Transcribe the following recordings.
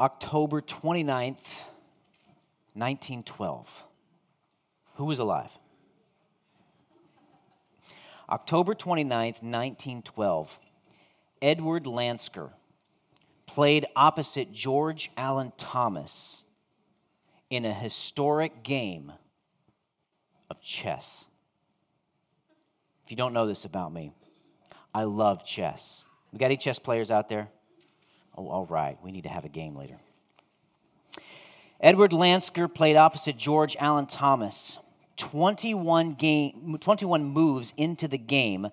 October 29th, 1912. Who was alive? October 29th, 1912. Edward Lansker played opposite George Alan Thomas in a historic game of chess. If you don't know this about me, I love chess. We got any chess players out there? Oh, all right. We need to have a game later. Edward Lansker played opposite George Alan Thomas. 21, game, 21 moves into the game,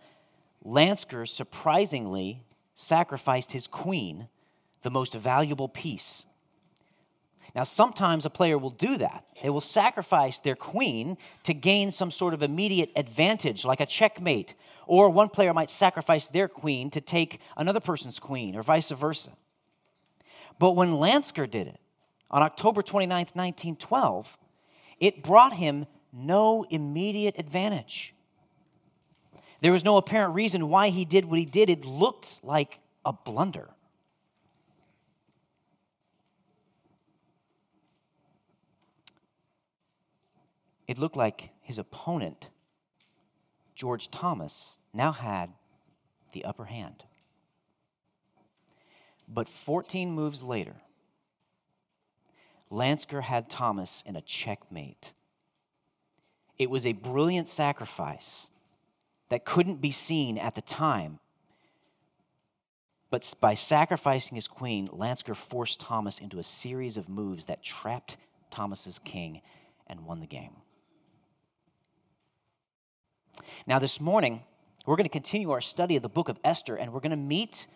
Lansker surprisingly sacrificed his queen, the most valuable piece. Now, sometimes a player will do that. They will sacrifice their queen to gain some sort of immediate advantage, like a checkmate. Or one player might sacrifice their queen to take another person's queen, or vice versa. But when Lansker did it on October 29th, 1912, it brought him no immediate advantage. There was no apparent reason why he did what he did. It looked like a blunder. It looked like his opponent, George Thomas, now had the upper hand. But 14 moves later, Lansker had Thomas in a checkmate. It was a brilliant sacrifice that couldn't be seen at the time. But by sacrificing his queen, Lansker forced Thomas into a series of moves that trapped Thomas's king and won the game. Now, this morning, we're going to continue our study of the book of Esther, and we're going to meet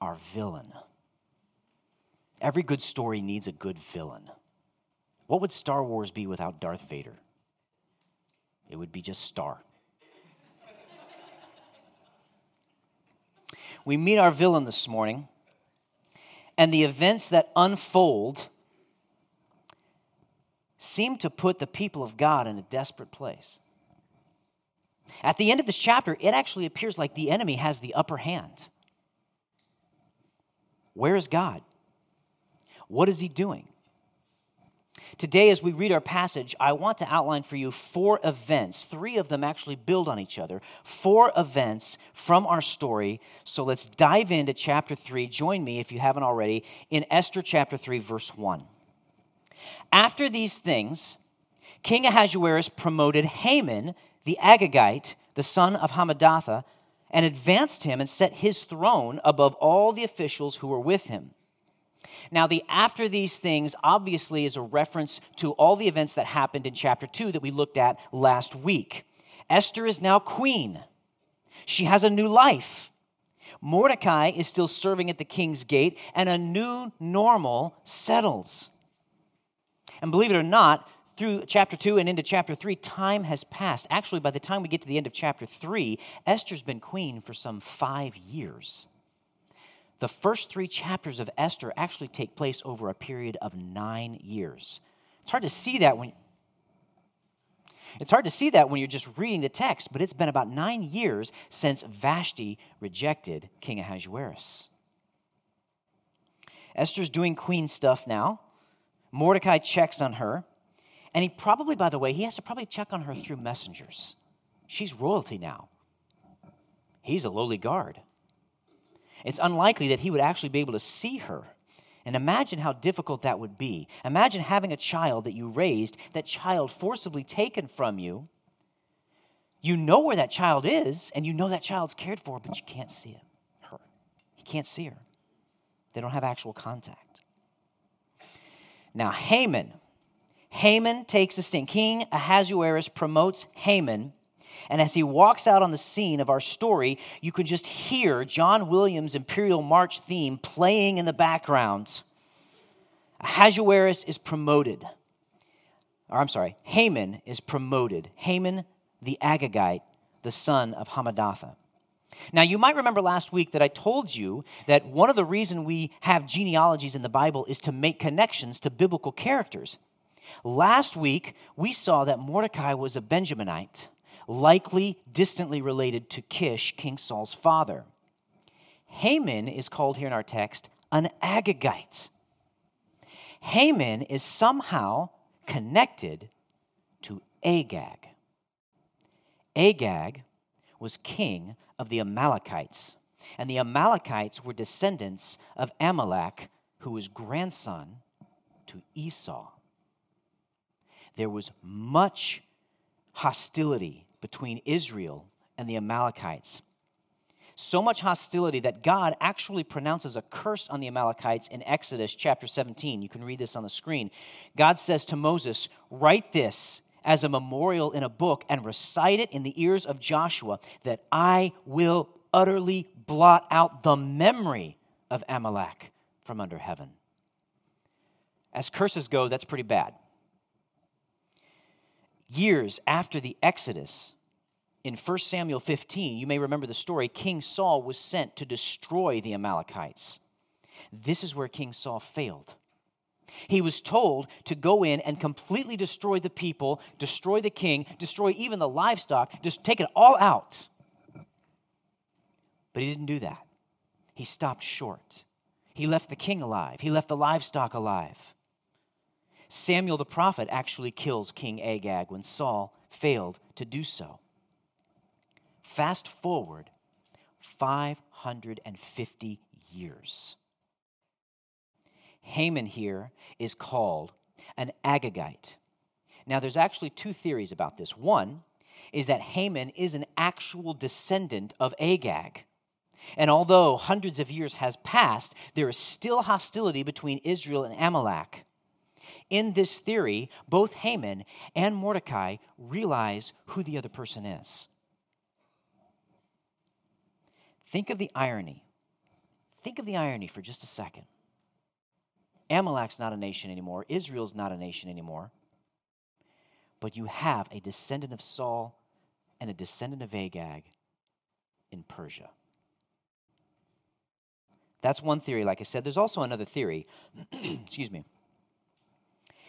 our villain. Every good story needs a good villain. What would Star Wars be without Darth Vader? It would be just Star. we meet our villain this morning, and the events that unfold seem to put the people of God in a desperate place. At the end of this chapter, it actually appears like the enemy has the upper hand. Where is God? What is he doing? Today, as we read our passage, I want to outline for you four events. Three of them actually build on each other. Four events from our story. So let's dive into chapter 3. Join me, if you haven't already, in Esther chapter 3, verse 1. After these things, King Ahasuerus promoted Haman the Agagite, the son of Hammedatha, and advanced him and set his throne above all the officials who were with him. Now, the after these things obviously is a reference to all the events that happened in chapter 2 that we looked at last week. Esther is now queen, she has a new life. Mordecai is still serving at the king's gate, and a new normal settles. And believe it or not, through chapter 2 and into chapter 3, time has passed. Actually, by the time we get to the end of chapter 3, Esther's been queen for some five years. The first three chapters of Esther actually take place over a period of nine years. It's hard to see that when it's hard to see that when you're just reading the text, but it's been about nine years since Vashti rejected King Ahasuerus. Esther's doing queen stuff now. Mordecai checks on her. And he probably, by the way, he has to probably check on her through messengers. She's royalty now. He's a lowly guard it's unlikely that he would actually be able to see her. And imagine how difficult that would be. Imagine having a child that you raised, that child forcibly taken from you. You know where that child is, and you know that child's cared for, but you can't see him, her. You can't see her. They don't have actual contact. Now, Haman. Haman takes the sting. King Ahasuerus promotes Haman and as he walks out on the scene of our story, you can just hear John Williams' Imperial March theme playing in the background. Ahasuerus is promoted. Or I'm sorry, Haman is promoted. Haman the Agagite, the son of Hammedatha. Now, you might remember last week that I told you that one of the reasons we have genealogies in the Bible is to make connections to biblical characters. Last week, we saw that Mordecai was a Benjaminite likely distantly related to Kish, King Saul's father. Haman is called here in our text an Agagite. Haman is somehow connected to Agag. Agag was king of the Amalekites, and the Amalekites were descendants of Amalek, who was grandson to Esau. There was much hostility between Israel and the Amalekites. So much hostility that God actually pronounces a curse on the Amalekites in Exodus chapter 17. You can read this on the screen. God says to Moses, Write this as a memorial in a book and recite it in the ears of Joshua, that I will utterly blot out the memory of Amalek from under heaven. As curses go, that's pretty bad. Years after the Exodus, in 1 Samuel 15, you may remember the story, King Saul was sent to destroy the Amalekites. This is where King Saul failed. He was told to go in and completely destroy the people, destroy the king, destroy even the livestock, just take it all out. But he didn't do that. He stopped short. He left the king alive, he left the livestock alive. Samuel the prophet actually kills King Agag when Saul failed to do so. Fast forward 550 years. Haman here is called an Agagite. Now, there's actually two theories about this. One is that Haman is an actual descendant of Agag. And although hundreds of years has passed, there is still hostility between Israel and Amalek. In this theory, both Haman and Mordecai realize who the other person is. Think of the irony. Think of the irony for just a second. Amalek's not a nation anymore, Israel's not a nation anymore. But you have a descendant of Saul and a descendant of Agag in Persia. That's one theory, like I said. There's also another theory. Excuse me.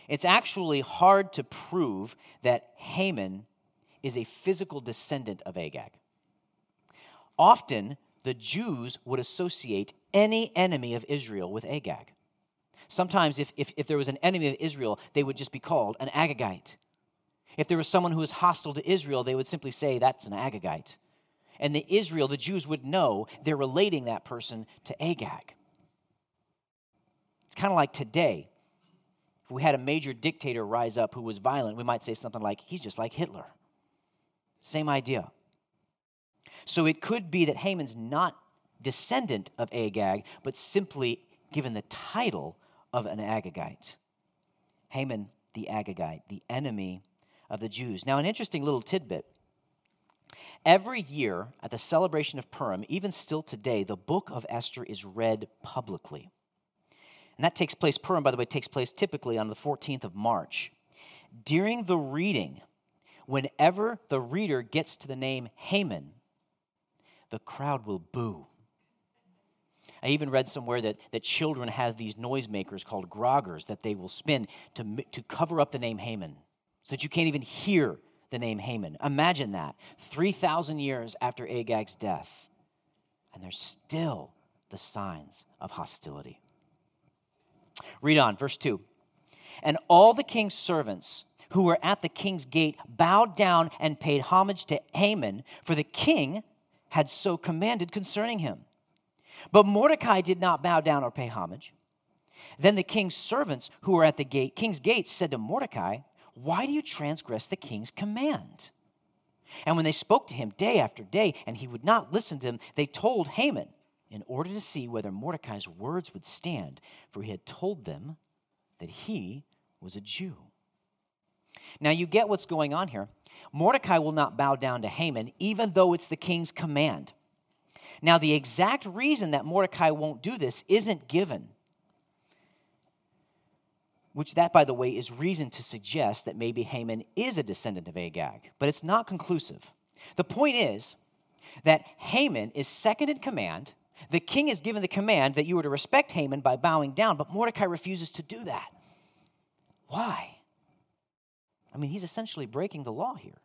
It's actually hard to prove that Haman is a physical descendant of Agag. Often, the Jews would associate any enemy of Israel with Agag. Sometimes, if, if, if there was an enemy of Israel, they would just be called an Agagite. If there was someone who was hostile to Israel, they would simply say, that's an Agagite. And the Israel, the Jews would know they're relating that person to Agag. It's kind of like today. If we had a major dictator rise up who was violent, we might say something like, he's just like Hitler. Same idea. So it could be that Haman's not descendant of Agag, but simply given the title of an Agagite. Haman the Agagite, the enemy of the Jews. Now, an interesting little tidbit. Every year at the celebration of Purim, even still today, the book of Esther is read publicly. And that takes place, Purim, by the way, takes place typically on the 14th of March. During the reading, whenever the reader gets to the name Haman, the crowd will boo. I even read somewhere that, that children have these noisemakers called groggers that they will spin to, to cover up the name Haman so that you can't even hear the name Haman. Imagine that 3,000 years after Agag's death, and there's still the signs of hostility. Read on, verse 2. And all the king's servants who were at the king's gate bowed down and paid homage to Haman, for the king had so commanded concerning him. But Mordecai did not bow down or pay homage. Then the king's servants who were at the gate, king's gate said to Mordecai, Why do you transgress the king's command? And when they spoke to him day after day, and he would not listen to them, they told Haman in order to see whether Mordecai's words would stand, for he had told them that he was a Jew. Now you get what's going on here. Mordecai will not bow down to Haman, even though it's the king's command. Now, the exact reason that Mordecai won't do this isn't given, which, that, by the way, is reason to suggest that maybe Haman is a descendant of Agag, but it's not conclusive. The point is that Haman is second in command. The king is given the command that you are to respect Haman by bowing down, but Mordecai refuses to do that. Why? I mean, he's essentially breaking the law here.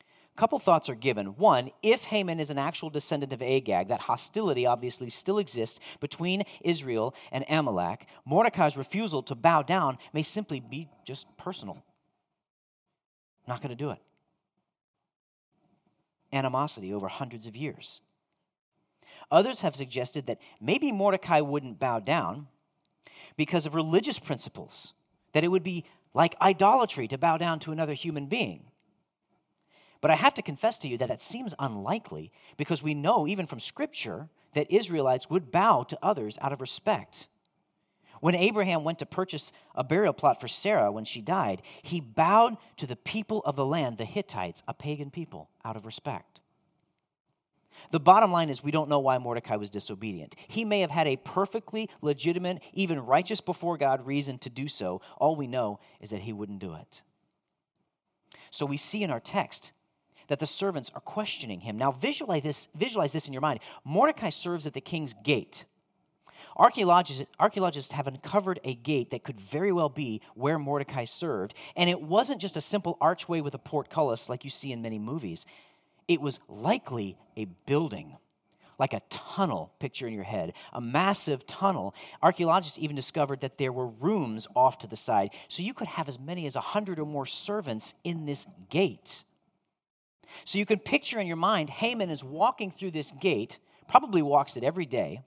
A couple thoughts are given. One, if Haman is an actual descendant of Agag, that hostility obviously still exists between Israel and Amalek. Mordecai's refusal to bow down may simply be just personal. Not going to do it. Animosity over hundreds of years. Others have suggested that maybe Mordecai wouldn't bow down because of religious principles, that it would be like idolatry to bow down to another human being. But I have to confess to you that that seems unlikely because we know, even from Scripture, that Israelites would bow to others out of respect. When Abraham went to purchase a burial plot for Sarah when she died, he bowed to the people of the land, the Hittites, a pagan people, out of respect. The bottom line is we don't know why Mordecai was disobedient. He may have had a perfectly legitimate, even righteous before God reason to do so. All we know is that he wouldn't do it. So we see in our text that the servants are questioning him. Now, visualize this, visualize this in your mind. Mordecai serves at the king's gate. Archaeologists, archaeologists have uncovered a gate that could very well be where Mordecai served. And it wasn't just a simple archway with a portcullis like you see in many movies, it was likely a building. Like a tunnel, picture in your head, a massive tunnel. Archaeologists even discovered that there were rooms off to the side. So you could have as many as 100 or more servants in this gate. So you can picture in your mind Haman is walking through this gate, probably walks it every day.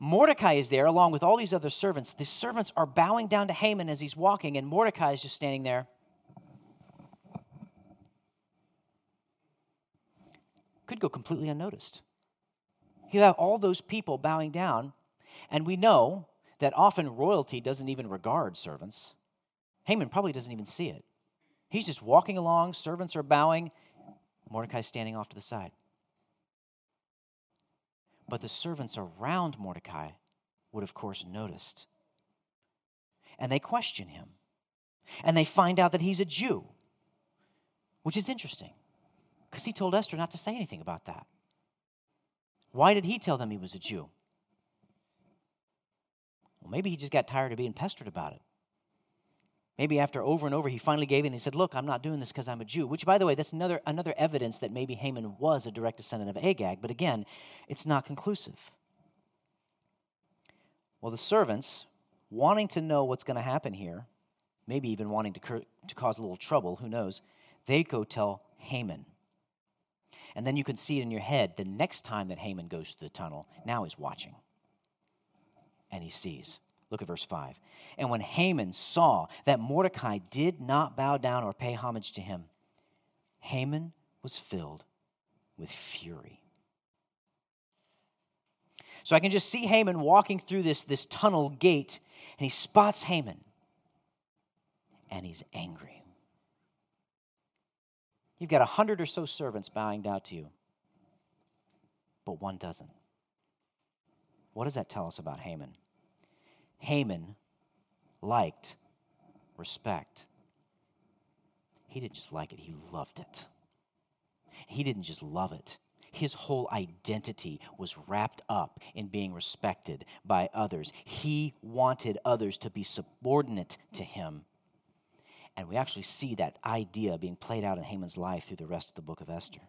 Mordecai is there along with all these other servants. The servants are bowing down to Haman as he's walking, and Mordecai is just standing there. Could go completely unnoticed. You have all those people bowing down, and we know that often royalty doesn't even regard servants. Haman probably doesn't even see it. He's just walking along, servants are bowing, Mordecai's standing off to the side. But the servants around Mordecai would, of course, noticed. And they question him. And they find out that he's a Jew, which is interesting because he told Esther not to say anything about that. Why did he tell them he was a Jew? Well, maybe he just got tired of being pestered about it. Maybe after over and over, he finally gave in and he said, Look, I'm not doing this because I'm a Jew. Which, by the way, that's another, another evidence that maybe Haman was a direct descendant of Agag. But again, it's not conclusive. Well, the servants, wanting to know what's going to happen here, maybe even wanting to, cur- to cause a little trouble, who knows, they go tell Haman. And then you can see it in your head the next time that Haman goes through the tunnel, now he's watching. And he sees. Look at verse 5. And when Haman saw that Mordecai did not bow down or pay homage to him, Haman was filled with fury. So I can just see Haman walking through this, this tunnel gate, and he spots Haman, and he's angry. You've got a hundred or so servants bowing down to you, but one doesn't. What does that tell us about Haman? Haman liked respect. He didn't just like it, he loved it. He didn't just love it, his whole identity was wrapped up in being respected by others. He wanted others to be subordinate to him. And we actually see that idea being played out in Haman's life through the rest of the book of Esther.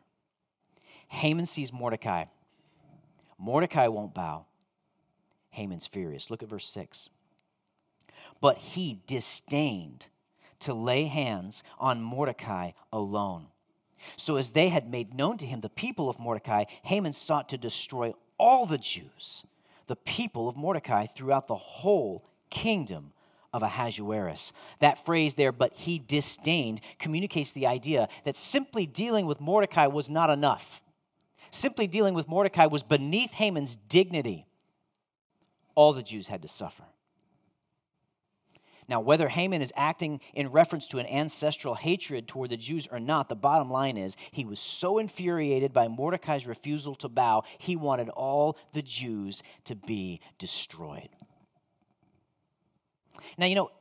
Haman sees Mordecai. Mordecai won't bow. Haman's furious. Look at verse 6. But he disdained to lay hands on Mordecai alone. So, as they had made known to him the people of Mordecai, Haman sought to destroy all the Jews, the people of Mordecai, throughout the whole kingdom of Ahasuerus. That phrase there, but he disdained, communicates the idea that simply dealing with Mordecai was not enough. Simply dealing with Mordecai was beneath Haman's dignity all the Jews had to suffer. Now, whether Haman is acting in reference to an ancestral hatred toward the Jews or not, the bottom line is he was so infuriated by Mordecai's refusal to bow, he wanted all the Jews to be destroyed. Now, you know,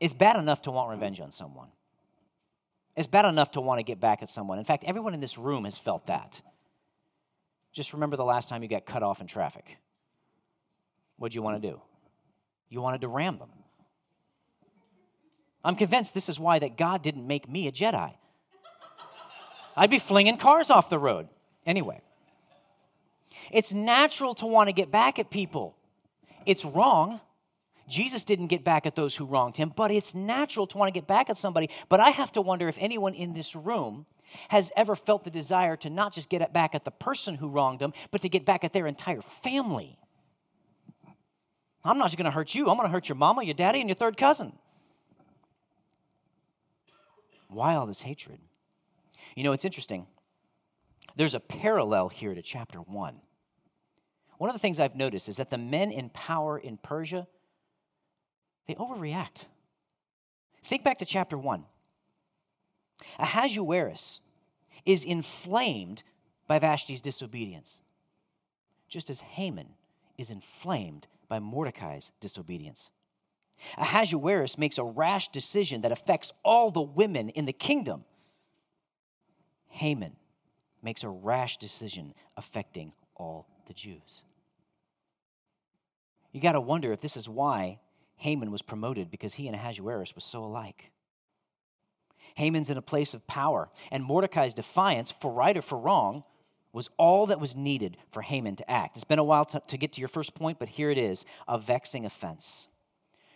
it's bad enough to want revenge on someone. It's bad enough to want to get back at someone. In fact, everyone in this room has felt that. Just remember the last time you got cut off in traffic. What'd you want to do? You wanted to ram them. I'm convinced this is why that God didn't make me a Jedi. I'd be flinging cars off the road. Anyway, it's natural to want to get back at people. It's wrong. Jesus didn't get back at those who wronged him, but it's natural to want to get back at somebody. But I have to wonder if anyone in this room has ever felt the desire to not just get back at the person who wronged them, but to get back at their entire family. I'm not just going to hurt you, I'm going to hurt your mama, your daddy, and your third cousin. Why all this hatred? You know, it's interesting. There's a parallel here to chapter 1. One of the things I've noticed is that the men in power in Persia, they overreact. Think back to chapter 1. Ahasuerus is inflamed by Vashti's disobedience, just as Haman is inflamed by Mordecai's disobedience. Ahasuerus makes a rash decision that affects all the women in the kingdom. Haman makes a rash decision affecting all the Jews. You got to wonder if this is why Haman was promoted because he and Ahasuerus were so alike. Haman's in a place of power, and Mordecai's defiance, for right or for wrong, was all that was needed for Haman to act. It's been a while to, to get to your first point, but here it is a vexing offense.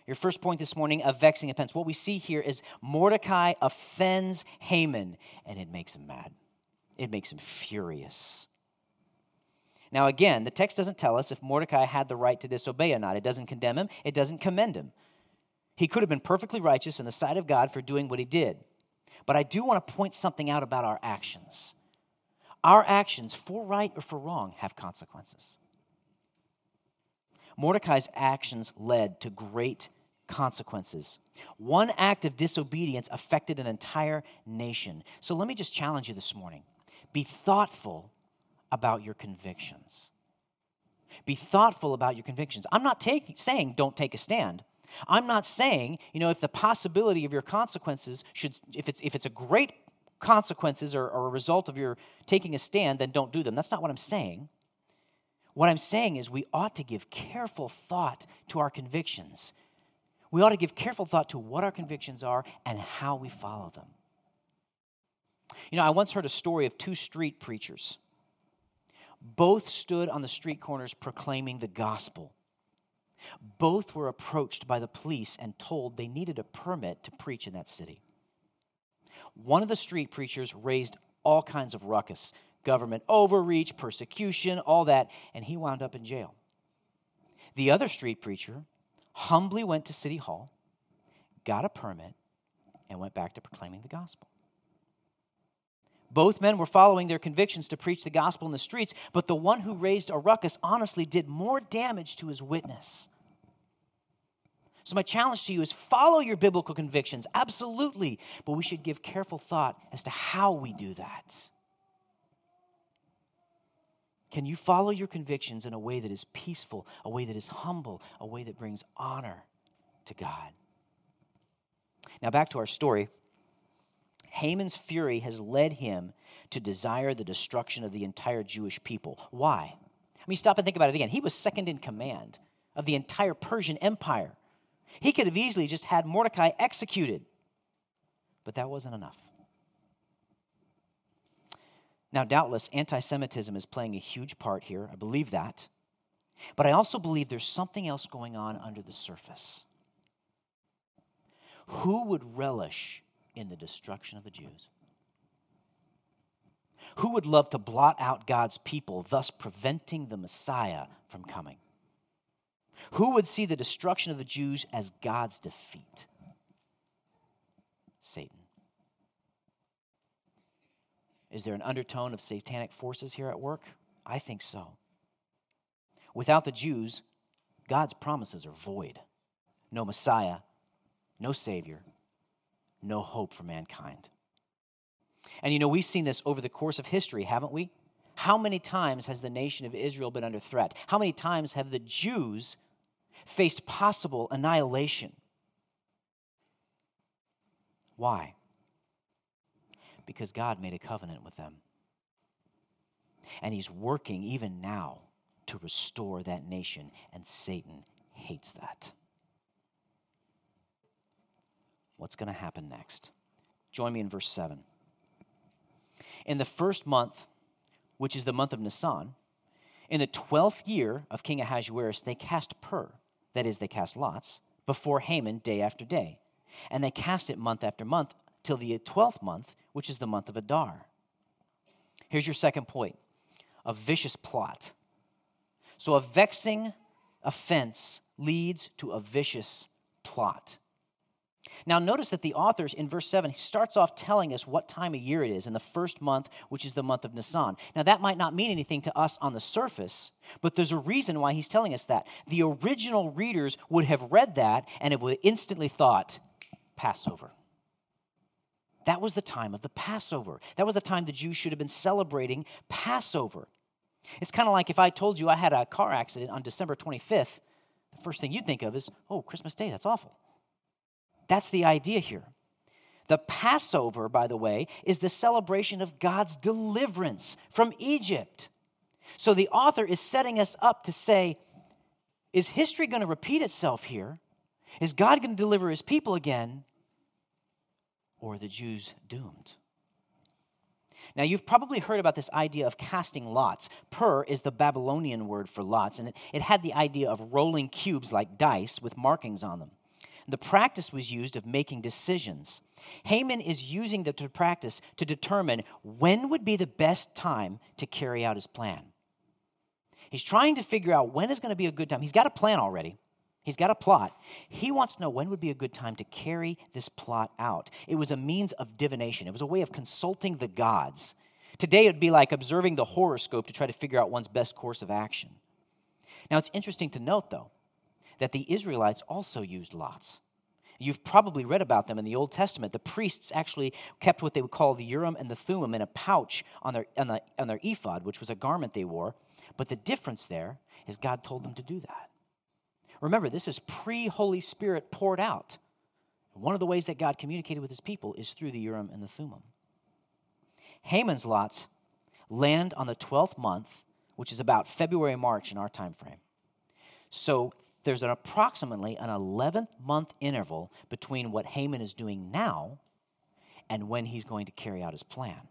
Your first point this morning, a vexing offense. What we see here is Mordecai offends Haman, and it makes him mad. It makes him furious. Now, again, the text doesn't tell us if Mordecai had the right to disobey or not. It doesn't condemn him, it doesn't commend him. He could have been perfectly righteous in the sight of God for doing what he did. But I do want to point something out about our actions. Our actions, for right or for wrong, have consequences. Mordecai's actions led to great consequences. One act of disobedience affected an entire nation. So let me just challenge you this morning be thoughtful about your convictions. Be thoughtful about your convictions. I'm not take, saying don't take a stand. I'm not saying, you know, if the possibility of your consequences should, if it's, if it's a great consequences or, or a result of your taking a stand, then don't do them. That's not what I'm saying. What I'm saying is we ought to give careful thought to our convictions. We ought to give careful thought to what our convictions are and how we follow them. You know, I once heard a story of two street preachers. Both stood on the street corners proclaiming the gospel. Both were approached by the police and told they needed a permit to preach in that city. One of the street preachers raised all kinds of ruckus government overreach, persecution, all that, and he wound up in jail. The other street preacher humbly went to City Hall, got a permit, and went back to proclaiming the gospel. Both men were following their convictions to preach the gospel in the streets, but the one who raised a ruckus honestly did more damage to his witness so, my challenge to you is follow your biblical convictions, absolutely, but we should give careful thought as to how we do that. Can you follow your convictions in a way that is peaceful, a way that is humble, a way that brings honor to God? Now, back to our story. Haman's fury has led him to desire the destruction of the entire Jewish people. Why? I mean, stop and think about it again. He was second in command of the entire Persian Empire. He could have easily just had Mordecai executed, but that wasn't enough. Now, doubtless, anti Semitism is playing a huge part here. I believe that. But I also believe there's something else going on under the surface. Who would relish in the destruction of the Jews? Who would love to blot out God's people, thus preventing the Messiah from coming? Who would see the destruction of the Jews as God's defeat? Satan. Is there an undertone of satanic forces here at work? I think so. Without the Jews, God's promises are void. No Messiah, no Savior, no hope for mankind. And you know, we've seen this over the course of history, haven't we? How many times has the nation of Israel been under threat? How many times have the Jews faced possible annihilation. Why? Because God made a covenant with them. And He's working even now to restore that nation, and Satan hates that. What's going to happen next? Join me in verse 7. In the first month, which is the month of Nisan, in the twelfth year of King Ahasuerus, they cast pur, that is, they cast lots, before Haman day after day. And they cast it month after month till the twelfth month, which is the month of Adar. Here's your second point a vicious plot. So, a vexing offense leads to a vicious plot. Now, notice that the authors in verse 7 he starts off telling us what time of year it is in the first month, which is the month of Nisan. Now, that might not mean anything to us on the surface, but there's a reason why he's telling us that. The original readers would have read that and would instantly thought, Passover. That was the time of the Passover. That was the time the Jews should have been celebrating Passover. It's kind of like if I told you I had a car accident on December 25th, the first thing you'd think of is, oh, Christmas Day, that's awful. That's the idea here. The Passover, by the way, is the celebration of God's deliverance from Egypt. So the author is setting us up to say, is history going to repeat itself here? Is God going to deliver his people again? Or the Jews doomed? Now, you've probably heard about this idea of casting lots. Pur is the Babylonian word for lots, and it, it had the idea of rolling cubes like dice with markings on them. The practice was used of making decisions. Haman is using the practice to determine when would be the best time to carry out his plan. He's trying to figure out when is going to be a good time. He's got a plan already. He's got a plot. He wants to know when would be a good time to carry this plot out. It was a means of divination, it was a way of consulting the gods. Today, it'd be like observing the horoscope to try to figure out one's best course of action. Now, it's interesting to note, though, that the Israelites also used lots. You've probably read about them in the Old Testament. The priests actually kept what they would call the Urim and the Thummim in a pouch on their, on, the, on their ephod, which was a garment they wore. But the difference there is God told them to do that. Remember, this is pre Holy Spirit poured out. One of the ways that God communicated with his people is through the Urim and the Thummim. Haman's lots land on the 12th month, which is about February, March in our time frame. So there's an approximately an 11th month interval between what Haman is doing now and when he's going to carry out his plan.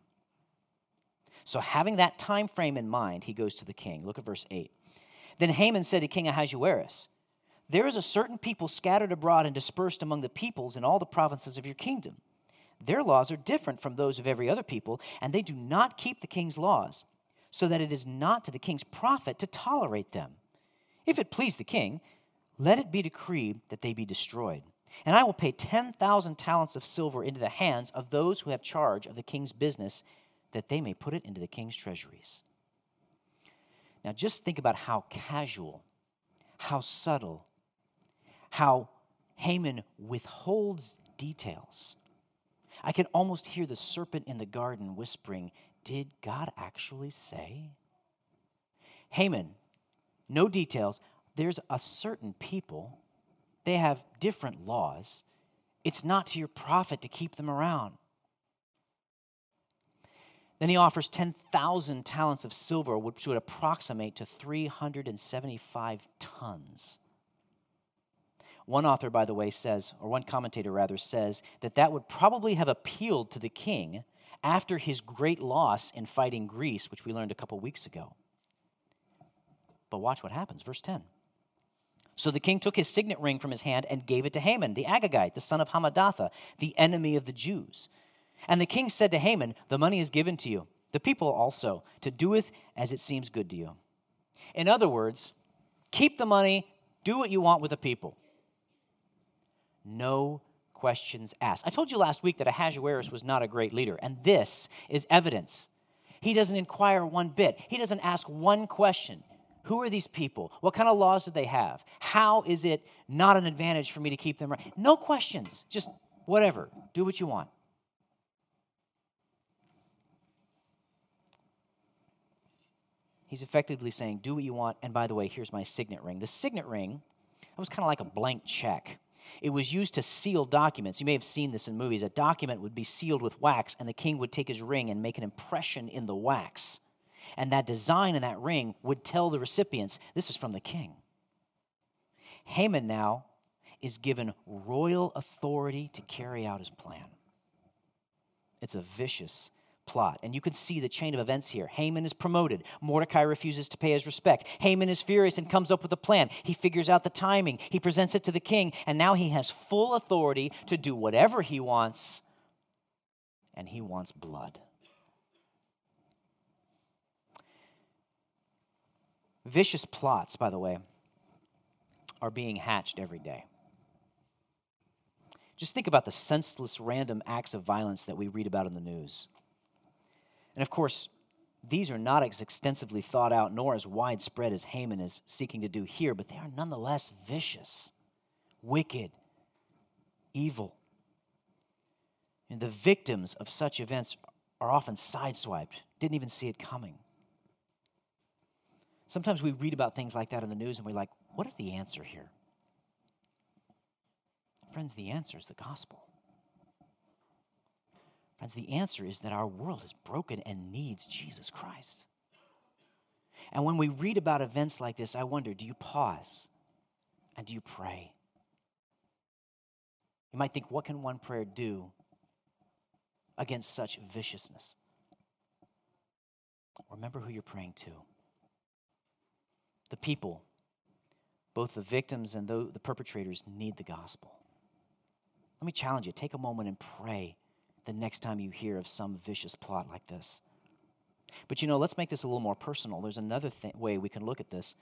So having that time frame in mind, he goes to the king. Look at verse 8. Then Haman said to King Ahasuerus, there is a certain people scattered abroad and dispersed among the peoples in all the provinces of your kingdom. Their laws are different from those of every other people, and they do not keep the king's laws, so that it is not to the king's profit to tolerate them. If it please the king, let it be decreed that they be destroyed. And I will pay 10,000 talents of silver into the hands of those who have charge of the king's business, that they may put it into the king's treasuries. Now, just think about how casual, how subtle, how Haman withholds details. I can almost hear the serpent in the garden whispering, Did God actually say? Haman, no details. There's a certain people, they have different laws. It's not to your profit to keep them around. Then he offers 10,000 talents of silver, which would approximate to 375 tons. One author, by the way, says, or one commentator rather, says that that would probably have appealed to the king after his great loss in fighting Greece, which we learned a couple weeks ago. But watch what happens. Verse 10. So the king took his signet ring from his hand and gave it to Haman, the Agagite, the son of Hammedatha, the enemy of the Jews. And the king said to Haman, The money is given to you, the people also, to do with as it seems good to you. In other words, keep the money, do what you want with the people no questions asked. I told you last week that Ahasuerus was not a great leader, and this is evidence. He doesn't inquire one bit, he doesn't ask one question. Who are these people? What kind of laws do they have? How is it not an advantage for me to keep them right? No questions, just whatever. Do what you want. He's effectively saying, Do what you want, and by the way, here's my signet ring. The signet ring, that was kind of like a blank check. It was used to seal documents. You may have seen this in movies. A document would be sealed with wax, and the king would take his ring and make an impression in the wax. And that design in that ring would tell the recipients this is from the king. Haman now is given royal authority to carry out his plan. It's a vicious plot. And you can see the chain of events here. Haman is promoted. Mordecai refuses to pay his respect. Haman is furious and comes up with a plan. He figures out the timing. He presents it to the king. And now he has full authority to do whatever he wants. And he wants blood. Vicious plots, by the way, are being hatched every day. Just think about the senseless, random acts of violence that we read about in the news. And of course, these are not as extensively thought out nor as widespread as Haman is seeking to do here, but they are nonetheless vicious, wicked, evil. And the victims of such events are often sideswiped, didn't even see it coming. Sometimes we read about things like that in the news and we're like, what is the answer here? Friends, the answer is the gospel. Friends, the answer is that our world is broken and needs Jesus Christ. And when we read about events like this, I wonder do you pause and do you pray? You might think, what can one prayer do against such viciousness? Remember who you're praying to. The people, both the victims and the perpetrators, need the gospel. Let me challenge you take a moment and pray the next time you hear of some vicious plot like this. But you know, let's make this a little more personal. There's another th- way we can look at this.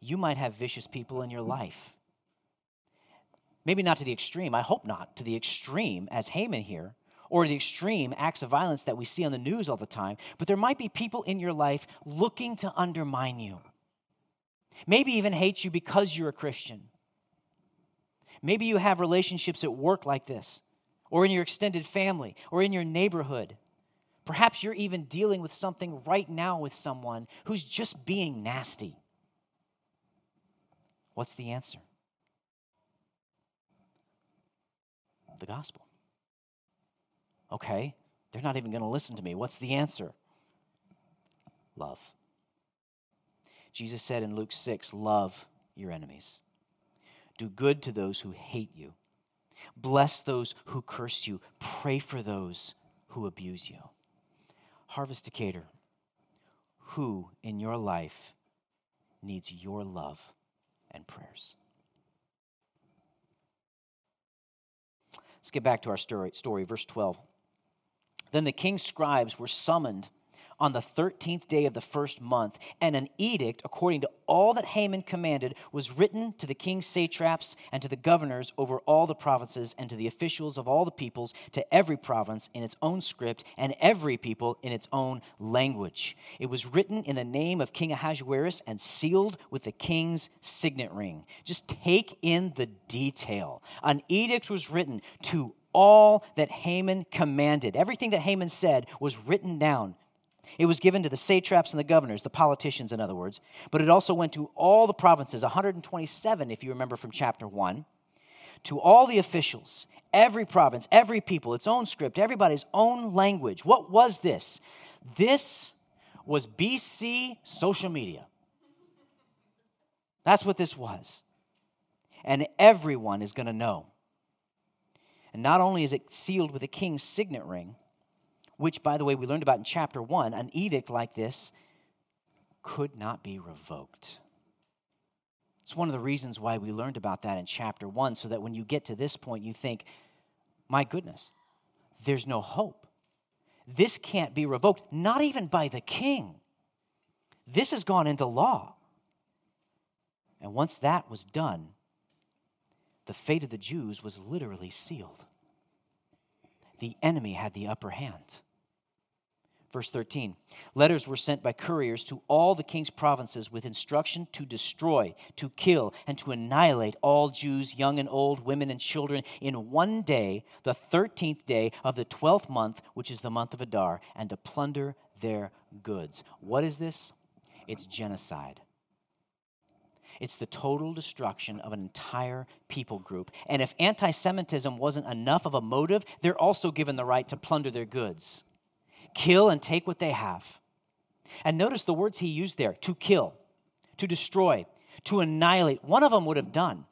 You might have vicious people in your life. Maybe not to the extreme, I hope not to the extreme as Haman here, or the extreme acts of violence that we see on the news all the time, but there might be people in your life looking to undermine you. Maybe even hates you because you're a Christian. Maybe you have relationships at work like this, or in your extended family, or in your neighborhood. Perhaps you're even dealing with something right now with someone who's just being nasty. What's the answer? The gospel. Okay, they're not even going to listen to me. What's the answer? Love. Jesus said in Luke 6 love your enemies. Do good to those who hate you. Bless those who curse you. Pray for those who abuse you. Harvest Decatur, who in your life needs your love and prayers? Let's get back to our story, story verse 12. Then the king's scribes were summoned on the 13th day of the first month, and an edict, according to all that Haman commanded, was written to the king's satraps and to the governors over all the provinces and to the officials of all the peoples, to every province in its own script and every people in its own language. It was written in the name of King Ahasuerus and sealed with the king's signet ring. Just take in the detail. An edict was written to all that Haman commanded. Everything that Haman said was written down it was given to the satraps and the governors, the politicians, in other words, but it also went to all the provinces, 127, if you remember from chapter 1, to all the officials, every province, every people, its own script, everybody's own language. What was this? This was BC social media. That's what this was. And everyone is going to know. And not only is it sealed with a king's signet ring, which, by the way, we learned about in chapter one, an edict like this could not be revoked. It's one of the reasons why we learned about that in chapter one, so that when you get to this point, you think, my goodness, there's no hope. This can't be revoked, not even by the king. This has gone into law. And once that was done, the fate of the Jews was literally sealed. The enemy had the upper hand. Verse 13 Letters were sent by couriers to all the king's provinces with instruction to destroy, to kill, and to annihilate all Jews, young and old, women and children, in one day, the 13th day of the 12th month, which is the month of Adar, and to plunder their goods. What is this? It's genocide. It's the total destruction of an entire people group. And if anti Semitism wasn't enough of a motive, they're also given the right to plunder their goods kill and take what they have. And notice the words he used there to kill, to destroy, to annihilate. One of them would have done.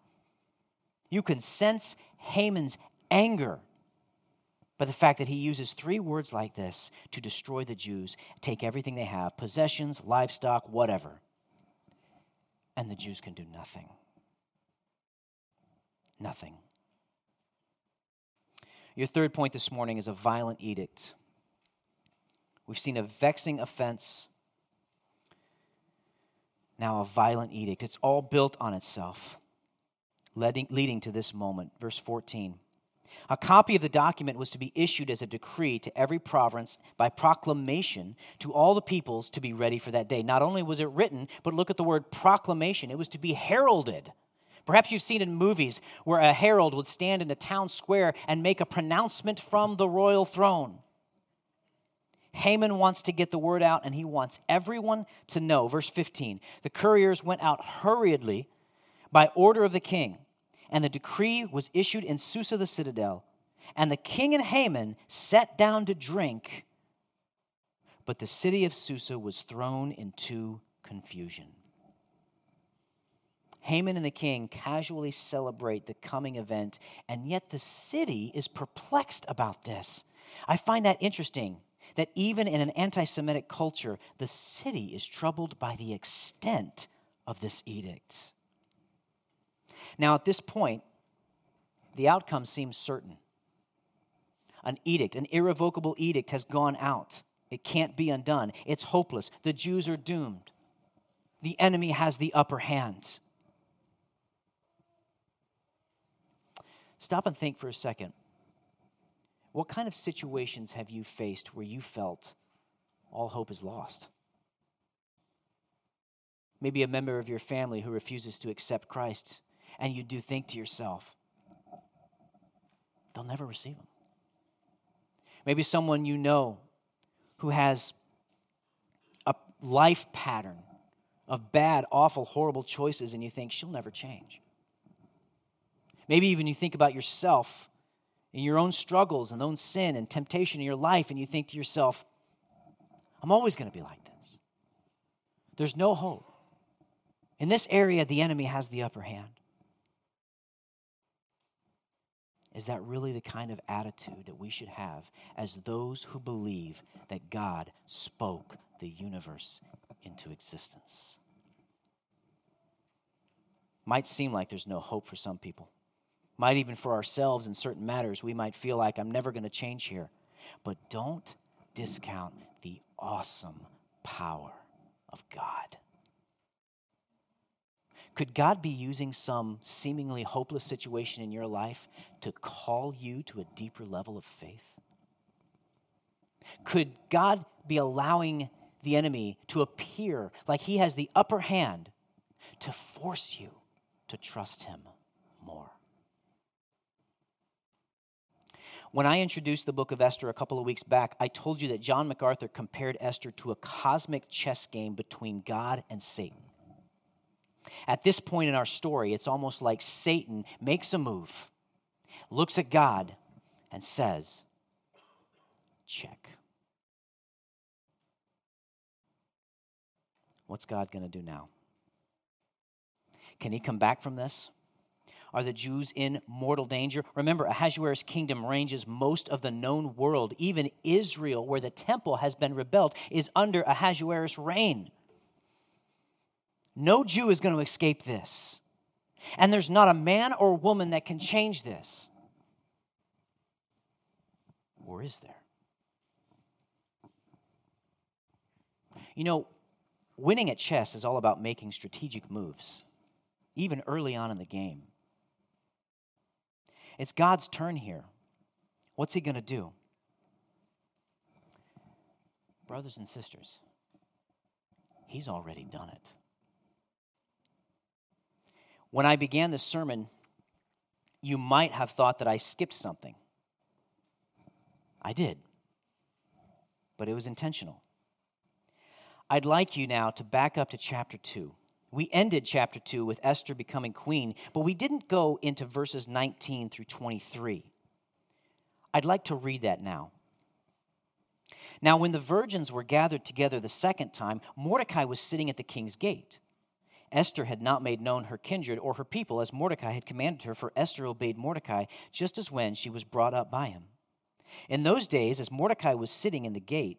You can sense Haman's anger by the fact that he uses three words like this to destroy the Jews, take everything they have possessions, livestock, whatever. And the Jews can do nothing. Nothing. Your third point this morning is a violent edict. We've seen a vexing offense, now a violent edict. It's all built on itself, leading, leading to this moment. Verse 14. A copy of the document was to be issued as a decree to every province by proclamation to all the peoples to be ready for that day. Not only was it written, but look at the word proclamation. It was to be heralded. Perhaps you've seen in movies where a herald would stand in a town square and make a pronouncement from the royal throne. Haman wants to get the word out and he wants everyone to know. Verse 15 The couriers went out hurriedly by order of the king and the decree was issued in Susa the citadel. And the king and Haman sat down to drink, but the city of Susa was thrown into confusion. Haman and the king casually celebrate the coming event, and yet the city is perplexed about this. I find that interesting that even in an anti Semitic culture, the city is troubled by the extent of this edict. Now, at this point, the outcome seems certain. An edict, an irrevocable edict, has gone out. It can't be undone. It's hopeless. The Jews are doomed. The enemy has the upper hand. Stop and think for a second. What kind of situations have you faced where you felt all hope is lost? Maybe a member of your family who refuses to accept Christ and you do think to yourself, they'll never receive them. Maybe someone you know who has a life pattern of bad, awful, horrible choices, and you think she'll never change. Maybe even you think about yourself and your own struggles and own sin and temptation in your life, and you think to yourself, I'm always going to be like this. There's no hope. In this area, the enemy has the upper hand. Is that really the kind of attitude that we should have as those who believe that God spoke the universe into existence? Might seem like there's no hope for some people. Might even for ourselves in certain matters, we might feel like I'm never going to change here. But don't discount the awesome power of God. Could God be using some seemingly hopeless situation in your life to call you to a deeper level of faith? Could God be allowing the enemy to appear like he has the upper hand to force you to trust him more? When I introduced the book of Esther a couple of weeks back, I told you that John MacArthur compared Esther to a cosmic chess game between God and Satan. At this point in our story, it's almost like Satan makes a move, looks at God, and says, Check. What's God going to do now? Can he come back from this? Are the Jews in mortal danger? Remember, Ahasuerus' kingdom ranges most of the known world. Even Israel, where the temple has been rebuilt, is under Ahasuerus' reign. No Jew is going to escape this. And there's not a man or woman that can change this. Or is there? You know, winning at chess is all about making strategic moves, even early on in the game. It's God's turn here. What's He going to do? Brothers and sisters, He's already done it. When I began this sermon, you might have thought that I skipped something. I did, but it was intentional. I'd like you now to back up to chapter 2. We ended chapter 2 with Esther becoming queen, but we didn't go into verses 19 through 23. I'd like to read that now. Now, when the virgins were gathered together the second time, Mordecai was sitting at the king's gate. Esther had not made known her kindred or her people as Mordecai had commanded her, for Esther obeyed Mordecai just as when she was brought up by him. In those days, as Mordecai was sitting in the gate,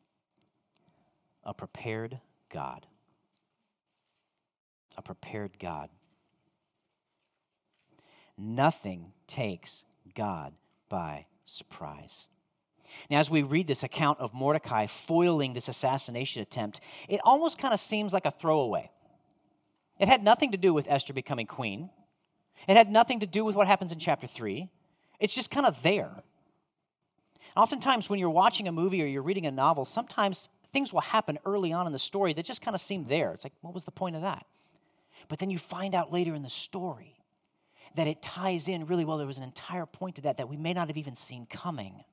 a prepared God. A prepared God. Nothing takes God by surprise. Now, as we read this account of Mordecai foiling this assassination attempt, it almost kind of seems like a throwaway. It had nothing to do with Esther becoming queen, it had nothing to do with what happens in chapter 3. It's just kind of there. Oftentimes, when you're watching a movie or you're reading a novel, sometimes things will happen early on in the story that just kind of seem there. It's like, what was the point of that? But then you find out later in the story that it ties in really well. There was an entire point to that that we may not have even seen coming.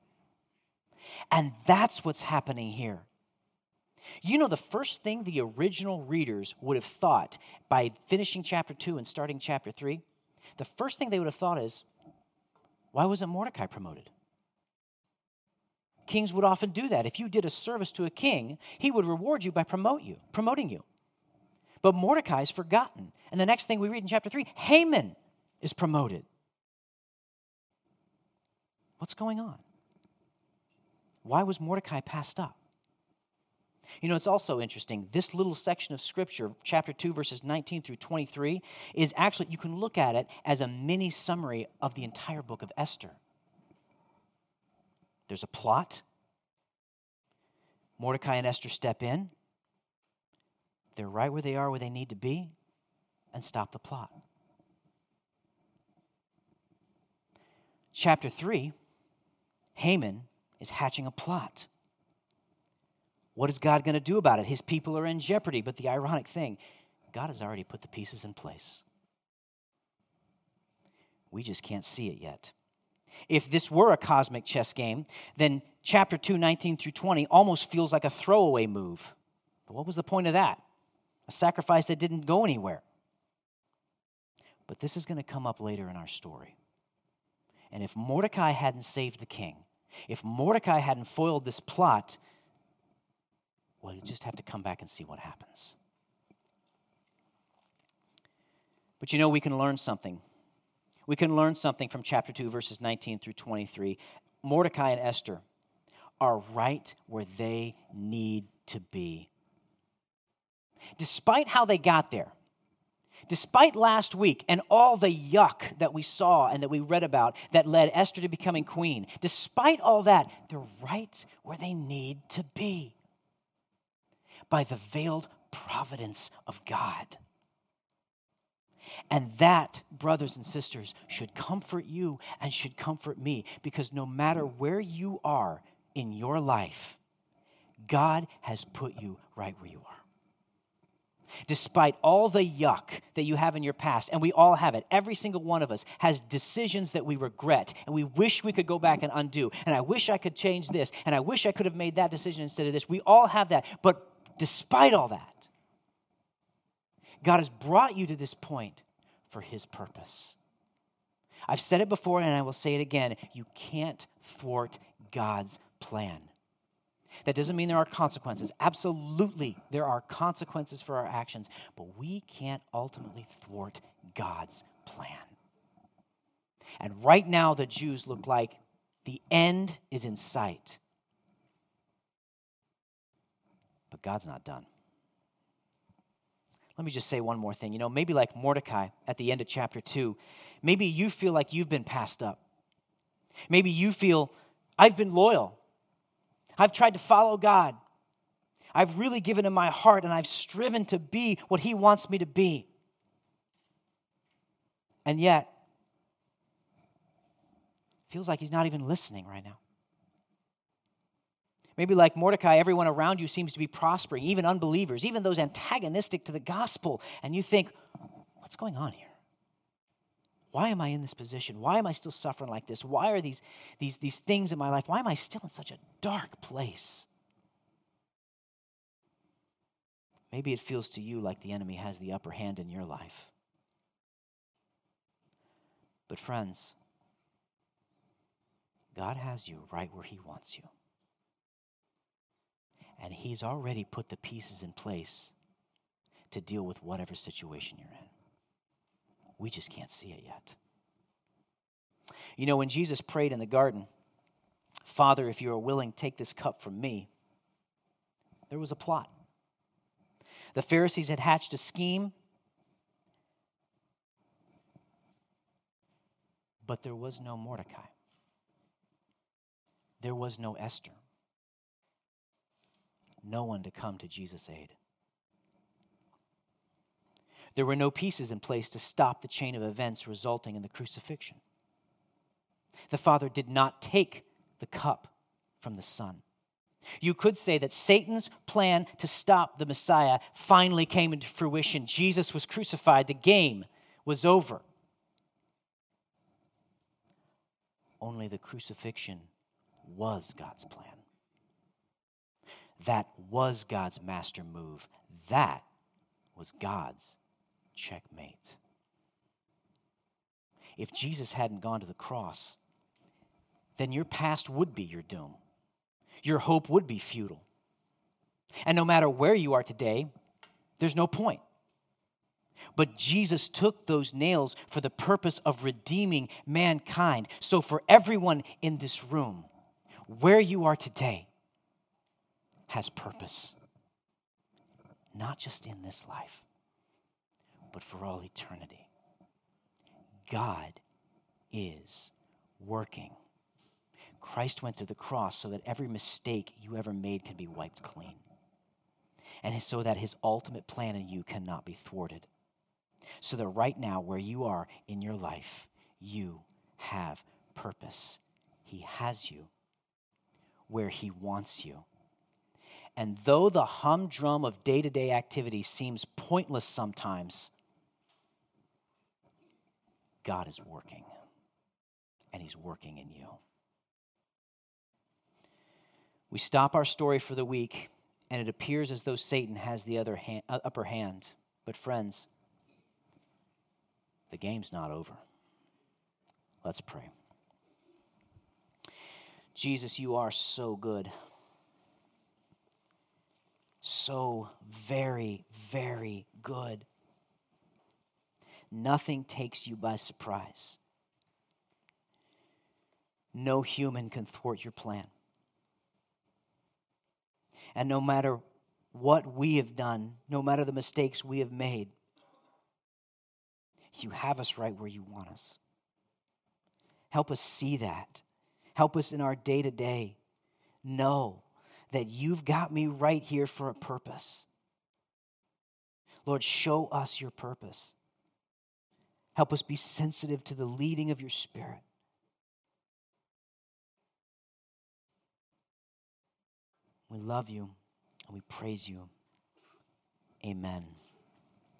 And that's what's happening here. You know, the first thing the original readers would have thought by finishing chapter 2 and starting chapter 3, the first thing they would have thought is, why wasn't Mordecai promoted? Kings would often do that. If you did a service to a king, he would reward you by promote you, promoting you. But Mordecai is forgotten. And the next thing we read in chapter 3, Haman is promoted. What's going on? Why was Mordecai passed up? You know, it's also interesting. This little section of scripture, chapter 2, verses 19 through 23, is actually, you can look at it as a mini summary of the entire book of Esther. There's a plot. Mordecai and Esther step in. They're right where they are, where they need to be, and stop the plot. Chapter 3 Haman is hatching a plot. What is God going to do about it? His people are in jeopardy. But the ironic thing, God has already put the pieces in place. We just can't see it yet. If this were a cosmic chess game, then chapter 2, 19 through 20 almost feels like a throwaway move. But what was the point of that? A sacrifice that didn't go anywhere. But this is going to come up later in our story. And if Mordecai hadn't saved the king, if Mordecai hadn't foiled this plot, well, you just have to come back and see what happens. But you know, we can learn something we can learn something from chapter 2, verses 19 through 23. Mordecai and Esther are right where they need to be. Despite how they got there, despite last week and all the yuck that we saw and that we read about that led Esther to becoming queen, despite all that, they're right where they need to be by the veiled providence of God. And that, brothers and sisters, should comfort you and should comfort me because no matter where you are in your life, God has put you right where you are. Despite all the yuck that you have in your past, and we all have it, every single one of us has decisions that we regret and we wish we could go back and undo. And I wish I could change this, and I wish I could have made that decision instead of this. We all have that. But despite all that, God has brought you to this point for His purpose. I've said it before and I will say it again. You can't thwart God's plan. That doesn't mean there are consequences. Absolutely, there are consequences for our actions, but we can't ultimately thwart God's plan. And right now, the Jews look like the end is in sight. But God's not done. Let me just say one more thing. You know, maybe like Mordecai at the end of chapter 2, maybe you feel like you've been passed up. Maybe you feel, I've been loyal. I've tried to follow God. I've really given him my heart and I've striven to be what he wants me to be. And yet, feels like he's not even listening right now. Maybe, like Mordecai, everyone around you seems to be prospering, even unbelievers, even those antagonistic to the gospel. And you think, what's going on here? Why am I in this position? Why am I still suffering like this? Why are these, these, these things in my life? Why am I still in such a dark place? Maybe it feels to you like the enemy has the upper hand in your life. But, friends, God has you right where He wants you. And He's already put the pieces in place to deal with whatever situation you're in. We just can't see it yet. You know, when Jesus prayed in the garden, Father, if you are willing, take this cup from me, there was a plot. The Pharisees had hatched a scheme, but there was no Mordecai. There was no Esther. No one to come to Jesus' aid. There were no pieces in place to stop the chain of events resulting in the crucifixion. The Father did not take the cup from the Son. You could say that Satan's plan to stop the Messiah finally came into fruition. Jesus was crucified, the game was over. Only the crucifixion was God's plan. That was God's master move. That was God's checkmate. If Jesus hadn't gone to the cross, then your past would be your doom your hope would be futile. And no matter where you are today, there's no point. But Jesus took those nails for the purpose of redeeming mankind. So, for everyone in this room, where you are today has purpose. Not just in this life, but for all eternity. God is working Christ went to the cross so that every mistake you ever made can be wiped clean. And so that his ultimate plan in you cannot be thwarted. So that right now, where you are in your life, you have purpose. He has you where he wants you. And though the humdrum of day to day activity seems pointless sometimes, God is working, and he's working in you. We stop our story for the week, and it appears as though Satan has the other hand, uh, upper hand. But, friends, the game's not over. Let's pray. Jesus, you are so good. So very, very good. Nothing takes you by surprise. No human can thwart your plan. And no matter what we have done, no matter the mistakes we have made, you have us right where you want us. Help us see that. Help us in our day to day know that you've got me right here for a purpose. Lord, show us your purpose. Help us be sensitive to the leading of your Spirit. We love you and we praise you. Amen.